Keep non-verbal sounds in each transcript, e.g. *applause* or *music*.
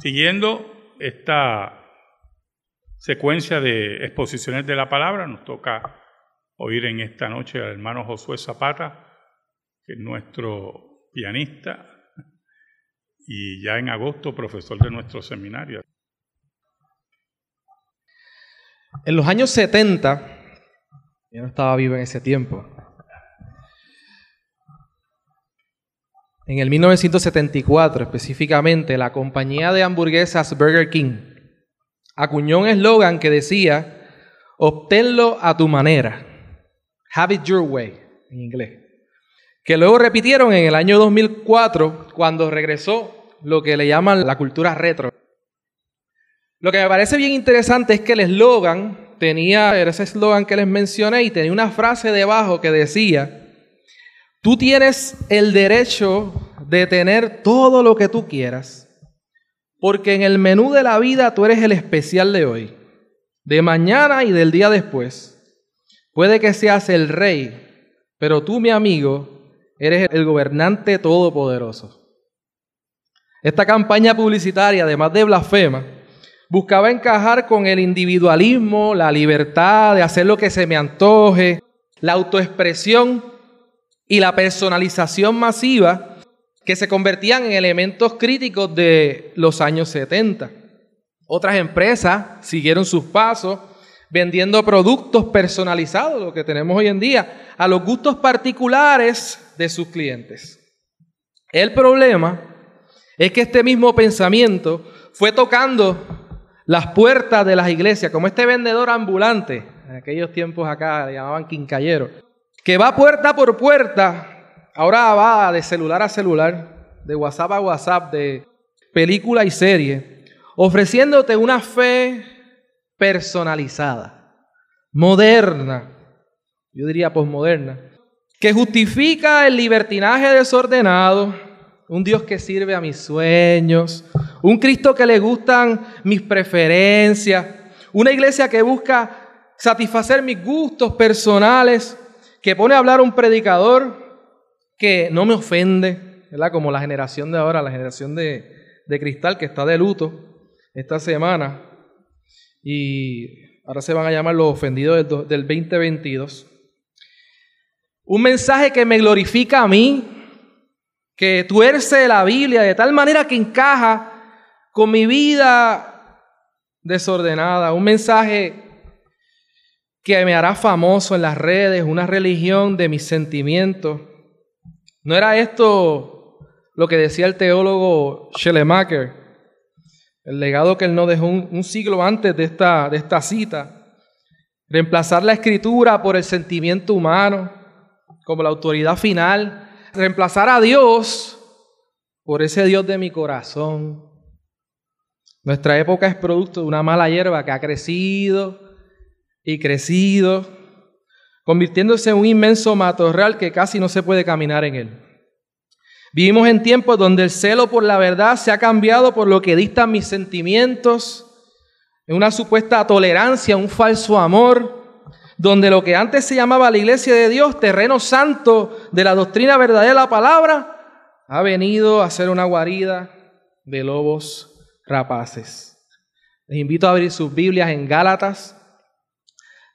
Siguiendo esta secuencia de exposiciones de la palabra, nos toca oír en esta noche al hermano Josué Zapata, que es nuestro pianista y ya en agosto profesor de nuestro seminario. En los años 70, yo no estaba vivo en ese tiempo, En el 1974 específicamente, la compañía de hamburguesas Burger King acuñó un eslogan que decía, obténlo a tu manera, have it your way, en inglés, que luego repitieron en el año 2004 cuando regresó lo que le llaman la cultura retro. Lo que me parece bien interesante es que el eslogan tenía, ese eslogan que les mencioné, y tenía una frase debajo que decía, Tú tienes el derecho de tener todo lo que tú quieras, porque en el menú de la vida tú eres el especial de hoy, de mañana y del día después. Puede que seas el rey, pero tú, mi amigo, eres el gobernante todopoderoso. Esta campaña publicitaria, además de blasfema, buscaba encajar con el individualismo, la libertad de hacer lo que se me antoje, la autoexpresión y la personalización masiva que se convertían en elementos críticos de los años 70. Otras empresas siguieron sus pasos vendiendo productos personalizados, lo que tenemos hoy en día, a los gustos particulares de sus clientes. El problema es que este mismo pensamiento fue tocando las puertas de las iglesias, como este vendedor ambulante, en aquellos tiempos acá llamaban quincallero, que va puerta por puerta, ahora va de celular a celular, de WhatsApp a WhatsApp, de película y serie, ofreciéndote una fe personalizada, moderna, yo diría posmoderna, que justifica el libertinaje desordenado, un Dios que sirve a mis sueños, un Cristo que le gustan mis preferencias, una iglesia que busca satisfacer mis gustos personales, que pone a hablar un predicador que no me ofende, ¿verdad? Como la generación de ahora, la generación de, cristal que está de luto esta semana. Y ahora se van a llamar los ofendidos del, del 2022. Un mensaje que me glorifica a mí, que tuerce la Biblia de tal manera que encaja con mi vida desordenada. Un mensaje que me hará famoso en las redes, una religión de mis sentimientos. ¿No era esto lo que decía el teólogo Schellemacher? El legado que él nos dejó un, siglo antes de esta, de esta cita. Reemplazar la escritura por el sentimiento humano como la autoridad final. Reemplazar a Dios por ese Dios de mi corazón. Nuestra época es producto de una mala hierba que ha crecido, y crecido, convirtiéndose en un inmenso matorral que casi no se puede caminar en él. Vivimos en tiempos donde el celo por la verdad se ha cambiado por lo que dictan mis sentimientos, en una supuesta tolerancia, un falso amor, donde lo que antes se llamaba la iglesia de Dios, terreno santo de la doctrina verdadera de la palabra, ha venido a ser una guarida de lobos rapaces. Les invito a abrir sus Biblias en Gálatas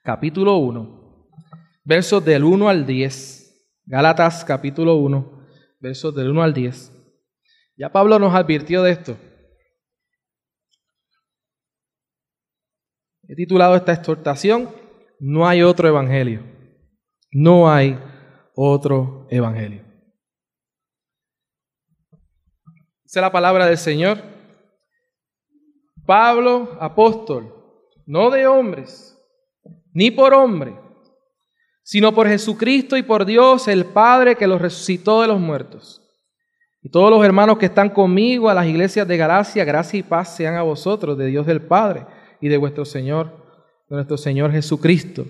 capítulo 1, versos del 1 al 10. Gálatas capítulo 1, versos del 1 al 10. Ya Pablo nos advirtió de esto. He titulado esta exhortación, No hay otro evangelio. No hay otro evangelio. Dice la palabra del Señor. Pablo, apóstol, no de hombres ni por hombre, sino por Jesucristo y por Dios el Padre que los resucitó de los muertos. Y todos los hermanos que están conmigo a las iglesias de Galacia, gracia y paz sean a vosotros, de Dios del Padre y de vuestro Señor, de nuestro Señor Jesucristo,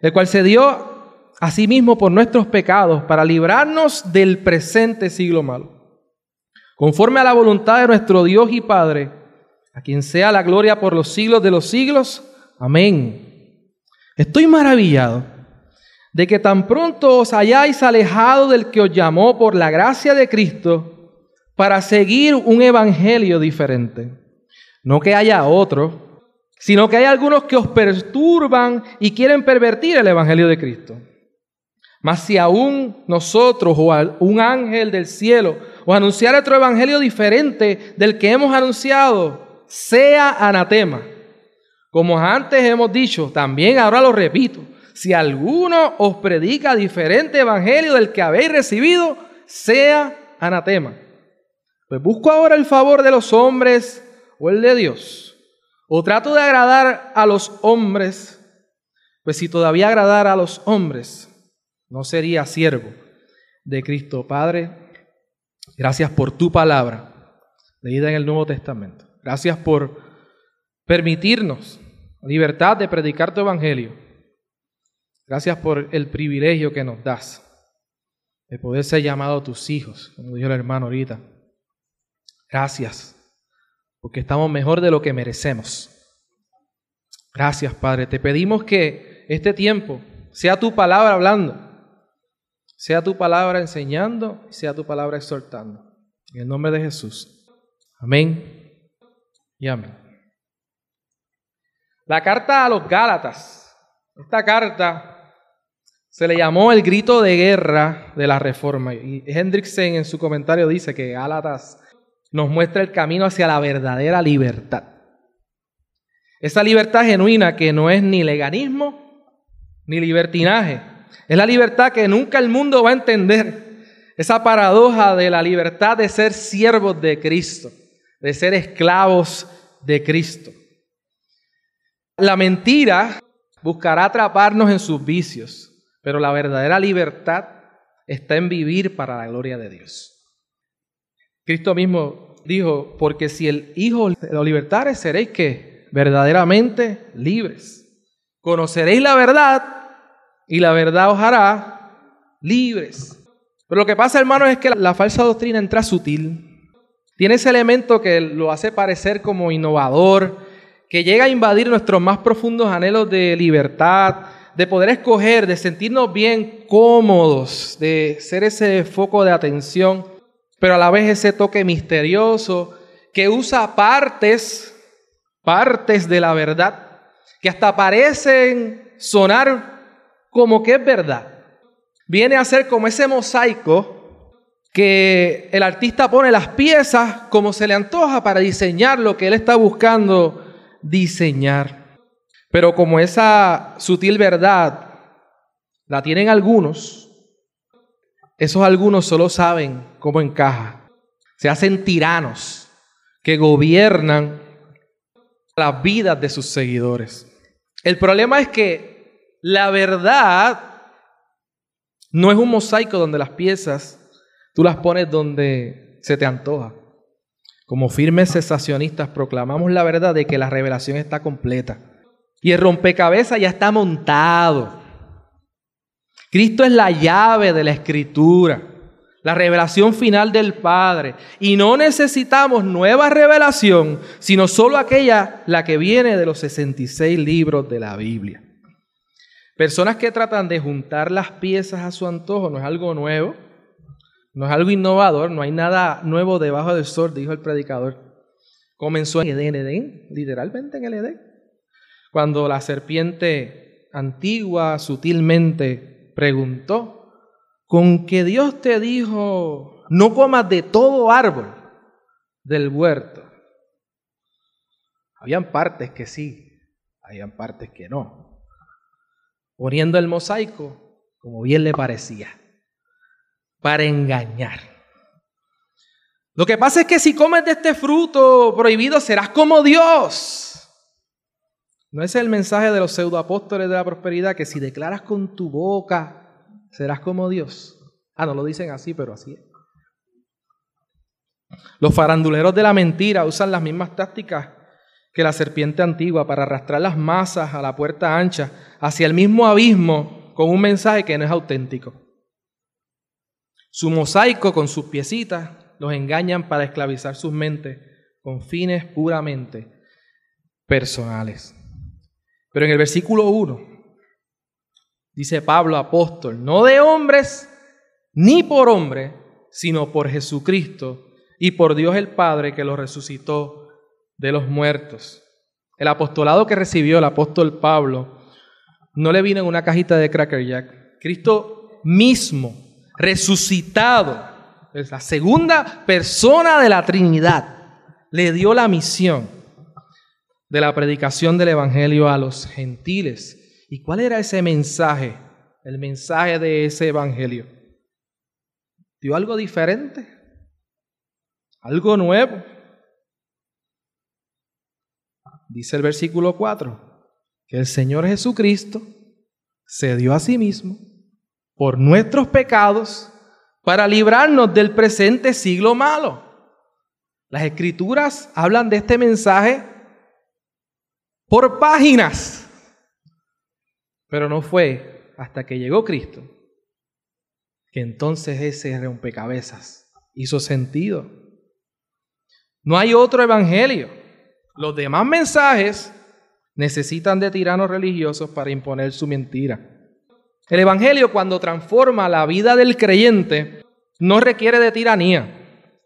el cual se dio a sí mismo por nuestros pecados para librarnos del presente siglo malo, conforme a la voluntad de nuestro Dios y Padre, a quien sea la gloria por los siglos de los siglos. Amén. Estoy maravillado de que tan pronto os hayáis alejado del que os llamó por la gracia de Cristo para seguir un evangelio diferente. No que haya otro, sino que hay algunos que os perturban y quieren pervertir el evangelio de Cristo. Mas si aún nosotros o un ángel del cielo os anunciar otro evangelio diferente del que hemos anunciado, sea anatema. Como antes hemos dicho, también ahora lo repito, si alguno os predica diferente evangelio del que habéis recibido, sea anatema. Pues busco ahora el favor de los hombres o el de Dios. O trato de agradar a los hombres, pues si todavía agradara a los hombres, no sería siervo de Cristo. Padre, gracias por tu palabra, leída en el Nuevo Testamento. Gracias por permitirnos libertad de predicar tu evangelio. Gracias por el privilegio que nos das de poder ser llamado tus hijos, como dijo el hermano ahorita. Gracias, porque estamos mejor de lo que merecemos. Gracias, Padre. Te pedimos que este tiempo sea tu palabra hablando sea tu palabra enseñando, sea tu palabra exhortando. En el nombre de Jesús. Amén y amén. La carta a los Gálatas. Esta carta se le llamó el grito de guerra de la reforma. Y Hendrickson en su comentario dice que Gálatas nos muestra el camino hacia la verdadera libertad. Esa libertad genuina que no es ni leganismo ni libertinaje, es la libertad que nunca el mundo va a entender. Esa paradoja de la libertad de ser siervos de Cristo, de ser esclavos de Cristo. La mentira buscará atraparnos en sus vicios, pero la verdadera libertad está en vivir para la gloria de Dios. Cristo mismo dijo, porque si el Hijo lo libertare, seréis que verdaderamente libres. Conoceréis la verdad y la verdad os hará libres. Pero lo que pasa, hermanos, es que la falsa doctrina entra sutil. Tiene ese elemento que lo hace parecer como innovador, que llega a invadir nuestros más profundos anhelos de libertad, de poder escoger, de sentirnos bien cómodos, de ser ese foco de atención, pero a la vez ese toque misterioso que usa partes, partes de la verdad, que hasta parecen sonar como que es verdad. Viene a ser como ese mosaico que el artista pone las piezas como se le antoja para diseñar lo que él está buscando diseñar. Pero como esa sutil verdad la tienen algunos, esos algunos solo saben cómo encaja. Se hacen tiranos que gobiernan las vidas de sus seguidores. El problema es que la verdad no es un mosaico donde las piezas tú las pones donde se te antoja. Como firmes cesacionistas proclamamos la verdad de que la revelación está completa. Y el rompecabezas ya está montado. Cristo es la llave de la escritura, la revelación final del Padre. Y no necesitamos nueva revelación, sino solo aquella, la que viene de los 66 libros de la Biblia. Personas que tratan de juntar las piezas a su antojo no es algo nuevo, no es algo innovador, no hay nada nuevo debajo del sol, dijo el predicador. Comenzó en Edén, Edén, literalmente en el Edén. Cuando la serpiente antigua sutilmente preguntó, con que Dios te dijo, no comas de todo árbol del huerto. Habían partes que sí, habían partes que no poniendo el mosaico como bien le parecía, para engañar. Lo que pasa es que si comes de este fruto prohibido serás como Dios. No es el mensaje de los pseudoapóstoles de la prosperidad que si declaras con tu boca serás como Dios. Ah, no lo dicen así, pero así es. Los faranduleros de la mentira usan las mismas tácticas que la serpiente antigua para arrastrar las masas a la puerta ancha hacia el mismo abismo con un mensaje que no es auténtico. Su mosaico con sus piecitas los engañan para esclavizar sus mentes con fines puramente personales. Pero en el versículo 1 dice Pablo apóstol, no de hombres ni por hombre, sino por Jesucristo y por Dios el Padre que lo resucitó de los muertos. El apostolado que recibió el apóstol Pablo no le vino en una cajita de Cracker Jack. Cristo mismo, resucitado, es la segunda persona de la Trinidad, le dio la misión de la predicación del Evangelio a los gentiles. ¿Y cuál era ese mensaje? El mensaje de ese Evangelio. ¿Dio algo diferente? ¿Algo nuevo? Dice el versículo 4, que el Señor Jesucristo se dio a sí mismo por nuestros pecados para librarnos del presente siglo malo. Las escrituras hablan de este mensaje por páginas, pero no fue hasta que llegó Cristo que entonces ese rompecabezas hizo sentido. No hay otro evangelio. Los demás mensajes necesitan de tiranos religiosos para imponer su mentira. El Evangelio cuando transforma la vida del creyente no requiere de tiranía,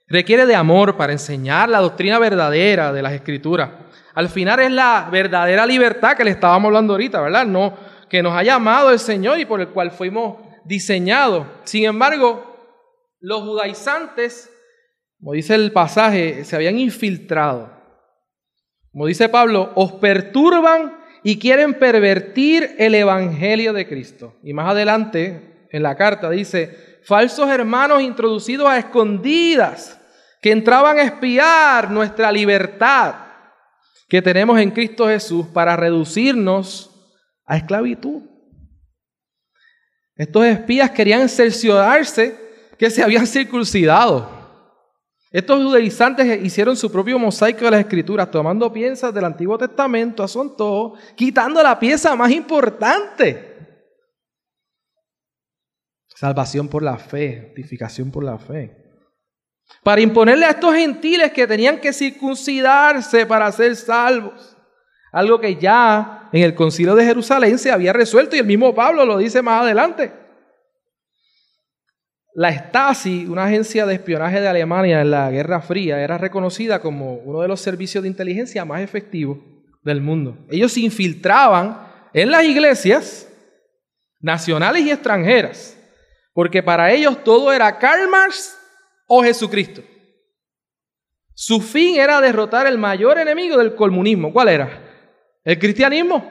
requiere de amor para enseñar la doctrina verdadera de las Escrituras. Al final es la verdadera libertad que le estábamos hablando ahorita, ¿verdad? No, que nos ha llamado el Señor y por el cual fuimos diseñados. Sin embargo, los judaizantes, como dice el pasaje, se habían infiltrado. Como dice Pablo, os perturban y quieren pervertir el Evangelio de Cristo. Y más adelante en la carta dice, falsos hermanos introducidos a escondidas que entraban a espiar nuestra libertad que tenemos en Cristo Jesús para reducirnos a esclavitud. Estos espías querían cerciorarse que se habían circuncidado. Estos judaizantes hicieron su propio mosaico de las escrituras, tomando piezas del Antiguo Testamento, todos, quitando la pieza más importante. Salvación por la fe, justificación por la fe. Para imponerle a estos gentiles que tenían que circuncidarse para ser salvos. Algo que ya en el concilio de Jerusalén se había resuelto y el mismo Pablo lo dice más adelante. La Stasi, una agencia de espionaje de Alemania en la Guerra Fría, era reconocida como uno de los servicios de inteligencia más efectivos del mundo. Ellos se infiltraban en las iglesias nacionales y extranjeras, porque para ellos todo era Karl Marx o Jesucristo. Su fin era derrotar el mayor enemigo del comunismo. ¿Cuál era? El cristianismo.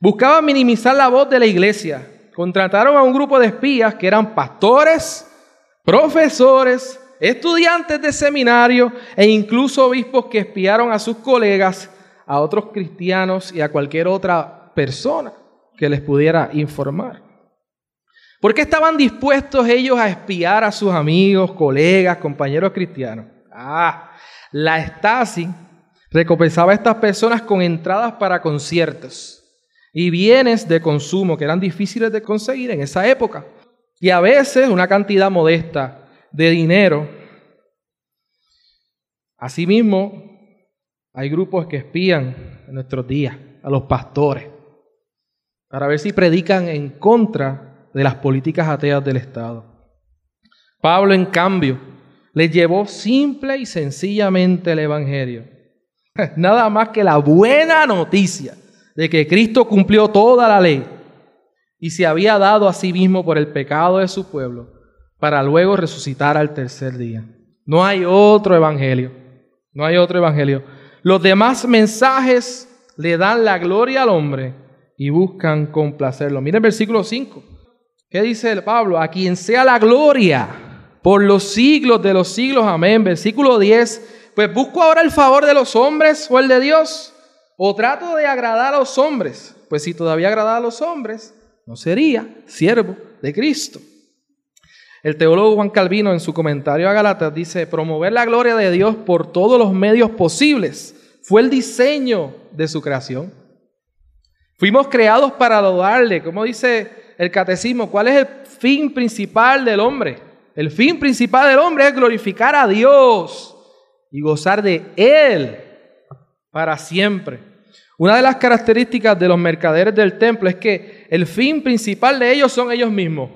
Buscaban minimizar la voz de la iglesia, contrataron a un grupo de espías que eran pastores, profesores, estudiantes de seminario e incluso obispos que espiaron a sus colegas, a otros cristianos y a cualquier otra persona que les pudiera informar. ¿Por qué estaban dispuestos ellos a espiar a sus amigos, colegas, compañeros cristianos? Ah, la Stasi recompensaba a estas personas con entradas para conciertos y bienes de consumo que eran difíciles de conseguir en esa época. Y a veces una cantidad modesta de dinero. Asimismo, hay grupos que espían en nuestros días a los pastores para ver si predican en contra de las políticas ateas del Estado. Pablo, en cambio, les llevó simple y sencillamente el Evangelio. *laughs* Nada más que la buena noticia de que Cristo cumplió toda la ley y se había dado a sí mismo por el pecado de su pueblo para luego resucitar al tercer día. No hay otro evangelio. No hay otro evangelio. Los demás mensajes le dan la gloria al hombre y buscan complacerlo. Miren versículo 5. ¿Qué dice el Pablo? A quien sea la gloria por los siglos de los siglos. Amén. Versículo 10. Pues busco ahora el favor de los hombres o el de Dios. O trato de agradar a los hombres, pues si todavía agradaba a los hombres, no sería siervo de Cristo. El teólogo Juan Calvino en su comentario a Galatas dice, promover la gloria de Dios por todos los medios posibles fue el diseño de su creación. Fuimos creados para adorarle, como dice el catecismo, ¿cuál es el fin principal del hombre? El fin principal del hombre es glorificar a Dios y gozar de Él para siempre. Una de las características de los mercaderes del templo es que el fin principal de ellos son ellos mismos.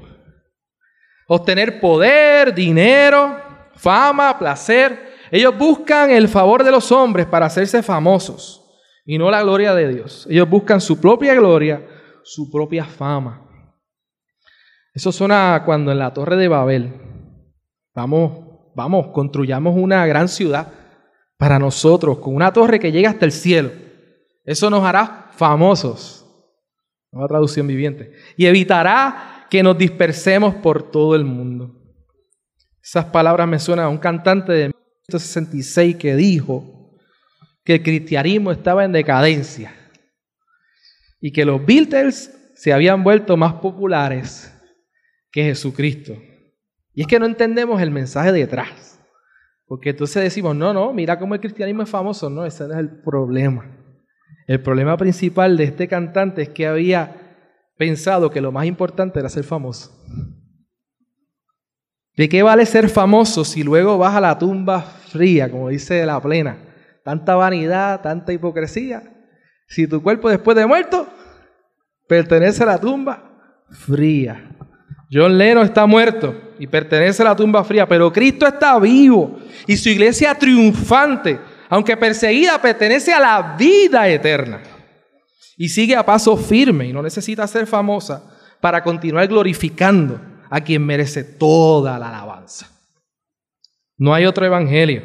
Obtener poder, dinero, fama, placer. Ellos buscan el favor de los hombres para hacerse famosos y no la gloria de Dios. Ellos buscan su propia gloria, su propia fama. Eso suena cuando en la torre de Babel, vamos, vamos, construyamos una gran ciudad para nosotros, con una torre que llega hasta el cielo. Eso nos hará famosos. Nueva traducción viviente. Y evitará que nos dispersemos por todo el mundo. Esas palabras me suenan a un cantante de 1966 que dijo que el cristianismo estaba en decadencia y que los Beatles se habían vuelto más populares que Jesucristo. Y es que no entendemos el mensaje detrás. Porque entonces decimos, no, no, mira cómo el cristianismo es famoso. No, ese no es el problema. El problema principal de este cantante es que había pensado que lo más importante era ser famoso. ¿De qué vale ser famoso si luego vas a la tumba fría, como dice la plena? Tanta vanidad, tanta hipocresía. Si tu cuerpo después de muerto pertenece a la tumba fría. John Leno está muerto y pertenece a la tumba fría, pero Cristo está vivo y su iglesia triunfante, aunque perseguida, pertenece a la vida eterna. Y sigue a paso firme y no necesita ser famosa para continuar glorificando a quien merece toda la alabanza. No hay otro evangelio.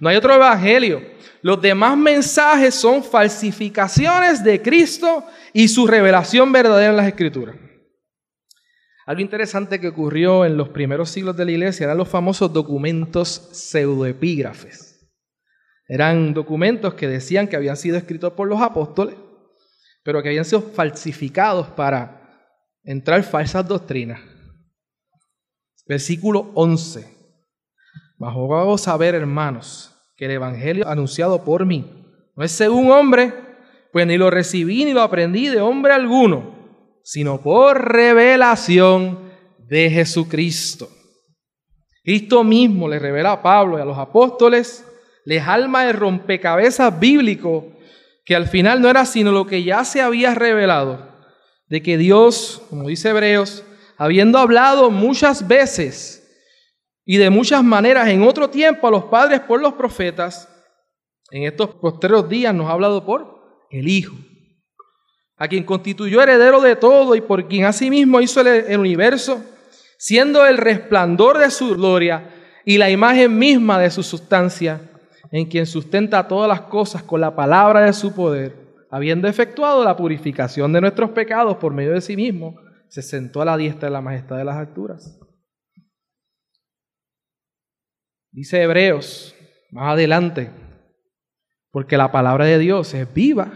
No hay otro evangelio. Los demás mensajes son falsificaciones de Cristo y su revelación verdadera en las Escrituras. Algo interesante que ocurrió en los primeros siglos de la iglesia eran los famosos documentos pseudoepígrafes. Eran documentos que decían que habían sido escritos por los apóstoles, pero que habían sido falsificados para entrar falsas doctrinas. Versículo 11. Mas a saber, hermanos, que el evangelio anunciado por mí no es según hombre, pues ni lo recibí ni lo aprendí de hombre alguno sino por revelación de Jesucristo. Cristo mismo le revela a Pablo y a los apóstoles, les alma el rompecabezas bíblico, que al final no era sino lo que ya se había revelado, de que Dios, como dice Hebreos, habiendo hablado muchas veces y de muchas maneras en otro tiempo a los padres por los profetas, en estos posteriores días nos ha hablado por el Hijo a quien constituyó heredero de todo y por quien asimismo hizo el, universo, siendo el resplandor de su gloria y la imagen misma de su sustancia, en quien sustenta todas las cosas con la palabra de su poder, habiendo efectuado la purificación de nuestros pecados por medio de sí mismo, se sentó a la diestra de la majestad de las alturas. Dice Hebreos, más adelante, porque la palabra de Dios es viva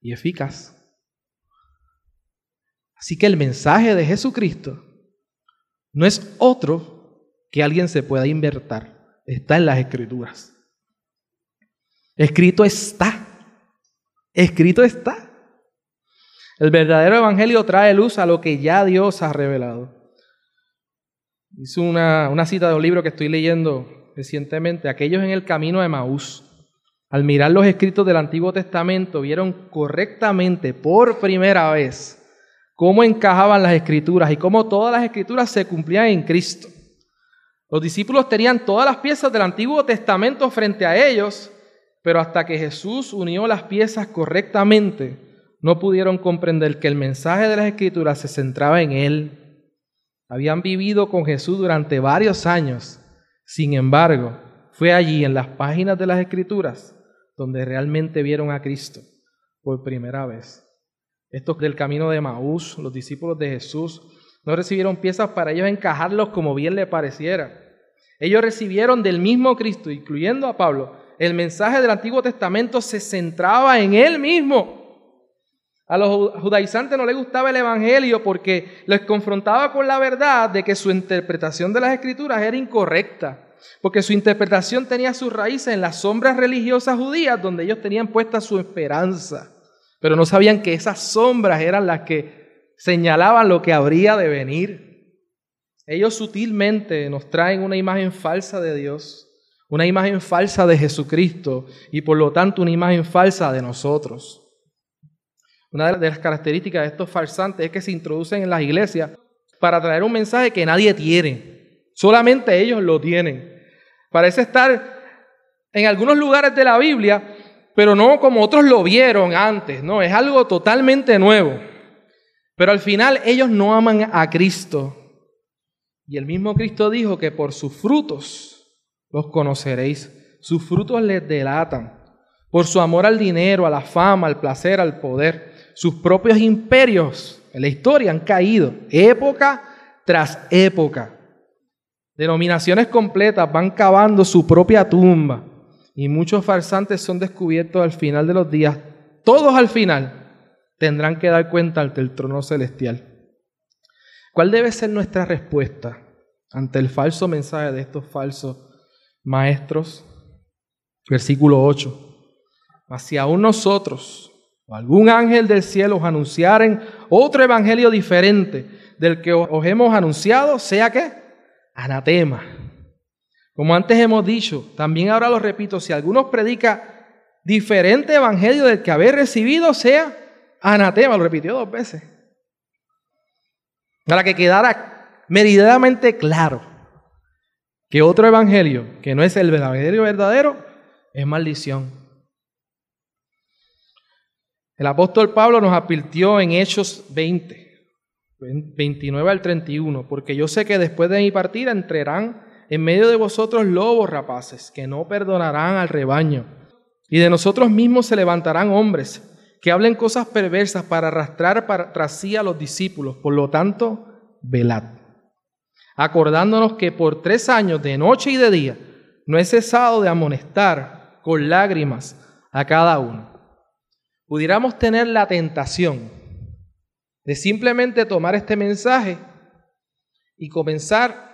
y eficaz Así que el mensaje de Jesucristo no es otro que alguien se pueda invertir. Está en las escrituras. Escrito está. Escrito está. El verdadero evangelio trae luz a lo que ya Dios ha revelado. Hice una, una cita de un libro que estoy leyendo recientemente. Aquellos en el camino de Maús, al mirar los escritos del Antiguo Testamento, vieron correctamente por primera vez cómo encajaban las escrituras y cómo todas las escrituras se cumplían en Cristo. Los discípulos tenían todas las piezas del Antiguo Testamento frente a ellos, pero hasta que Jesús unió las piezas correctamente, no pudieron comprender que el mensaje de las escrituras se centraba en Él. Habían vivido con Jesús durante varios años. Sin embargo, fue allí en las páginas de las escrituras donde realmente vieron a Cristo por primera vez. Estos del camino de Maús, los discípulos de Jesús, no recibieron piezas para ellos encajarlos como bien les pareciera. Ellos recibieron del mismo Cristo, incluyendo a Pablo. El mensaje del Antiguo Testamento se centraba en él mismo. A los judaizantes no les gustaba el Evangelio porque les confrontaba con la verdad de que su interpretación de las Escrituras era incorrecta, porque su interpretación tenía sus raíces en las sombras religiosas judías donde ellos tenían puesta su esperanza pero no sabían que esas sombras eran las que señalaban lo que habría de venir. Ellos sutilmente nos traen una imagen falsa de Dios, una imagen falsa de Jesucristo y por lo tanto una imagen falsa de nosotros. Una de las características de estos farsantes es que se introducen en las iglesias para traer un mensaje que nadie tiene. Solamente ellos lo tienen. Parece estar en algunos lugares de la Biblia, pero no como otros lo vieron antes, no, es algo totalmente nuevo. Pero al final ellos no aman a Cristo. Y el mismo Cristo dijo que por sus frutos los conoceréis. Sus frutos les delatan. Por su amor al dinero, a la fama, al placer, al poder. Sus propios imperios en la historia han caído, época tras época. Denominaciones completas van cavando su propia tumba y muchos farsantes son descubiertos al final de los días. Todos al final tendrán que dar cuenta ante el trono celestial. ¿Cuál debe ser nuestra respuesta ante el falso mensaje de estos falsos maestros? Versículo 8. Mas si aún nosotros o algún ángel del cielo os anunciaren otro evangelio diferente del que os hemos anunciado, sea que anatema. Como antes hemos dicho, también ahora lo repito, si alguno predica diferente evangelio del que habéis recibido, sea anatema, lo repitió dos veces. Para que quedara meridamente claro que otro evangelio, que no es el evangelio verdadero, es maldición. El apóstol Pablo nos advirtió en Hechos 20, 29 al 31, porque yo sé que después de mi partida entrarán en medio de vosotros lobos rapaces, que no perdonarán al rebaño. Y de nosotros mismos se levantarán hombres que hablen cosas perversas para arrastrar para, tras sí a los discípulos. Por lo tanto, velad. Acordándonos que por tres años, de noche y de día, no he cesado de amonestar con lágrimas a cada uno. Pudiéramos tener la tentación de simplemente tomar este mensaje y comenzar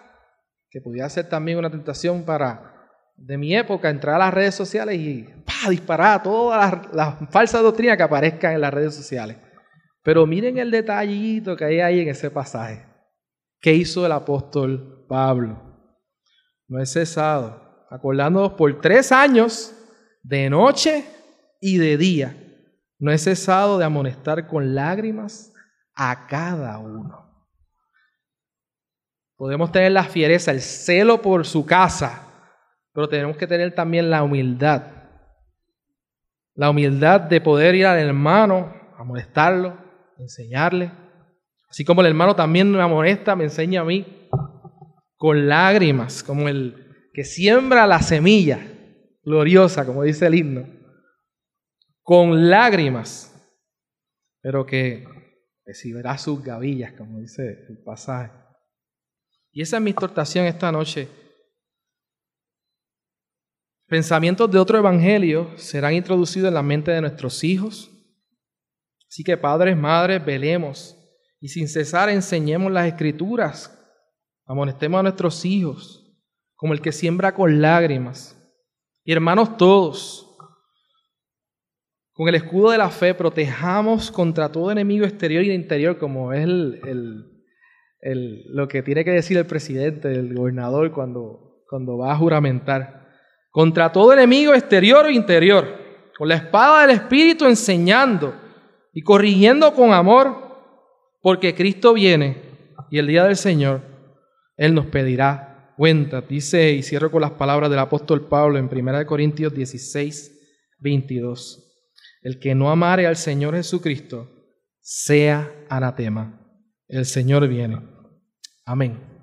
que pudiera ser también una tentación para de mi época entrar a las redes sociales y ¡pah! disparar todas las, falsas doctrinas que aparezcan en las redes sociales. Pero miren el detallito que hay ahí en ese pasaje. ¿Qué hizo el apóstol Pablo? No he cesado, acordándonos por tres años, de noche y de día, no he cesado de amonestar con lágrimas a cada uno. Podemos tener la fiereza, el celo por su casa, pero tenemos que tener también la humildad. La humildad de poder ir al hermano a molestarlo, enseñarle. Así como el hermano también me amonesta, me enseña a mí con lágrimas, como el que siembra la semilla gloriosa, como dice el himno, con lágrimas, pero que recibirá sus gavillas, como dice el pasaje. Y esa es mi exhortación esta noche. Pensamientos de otro evangelio serán introducidos en la mente de nuestros hijos. Así que padres, madres, velemos y sin cesar enseñemos las escrituras. Amonestemos a nuestros hijos como el que siembra con lágrimas. Y hermanos todos, con el escudo de la fe protejamos contra todo enemigo exterior y interior como es el, lo que tiene que decir el presidente, el gobernador cuando, cuando va a juramentar. Contra todo enemigo exterior o interior, con la espada del Espíritu enseñando y corrigiendo con amor, porque Cristo viene y el día del Señor, Él nos pedirá cuenta. Dice, y cierro con las palabras del apóstol Pablo en 1 Corintios 16, 22. El que no amare al Señor Jesucristo, sea anatema. El Señor viene. Amén.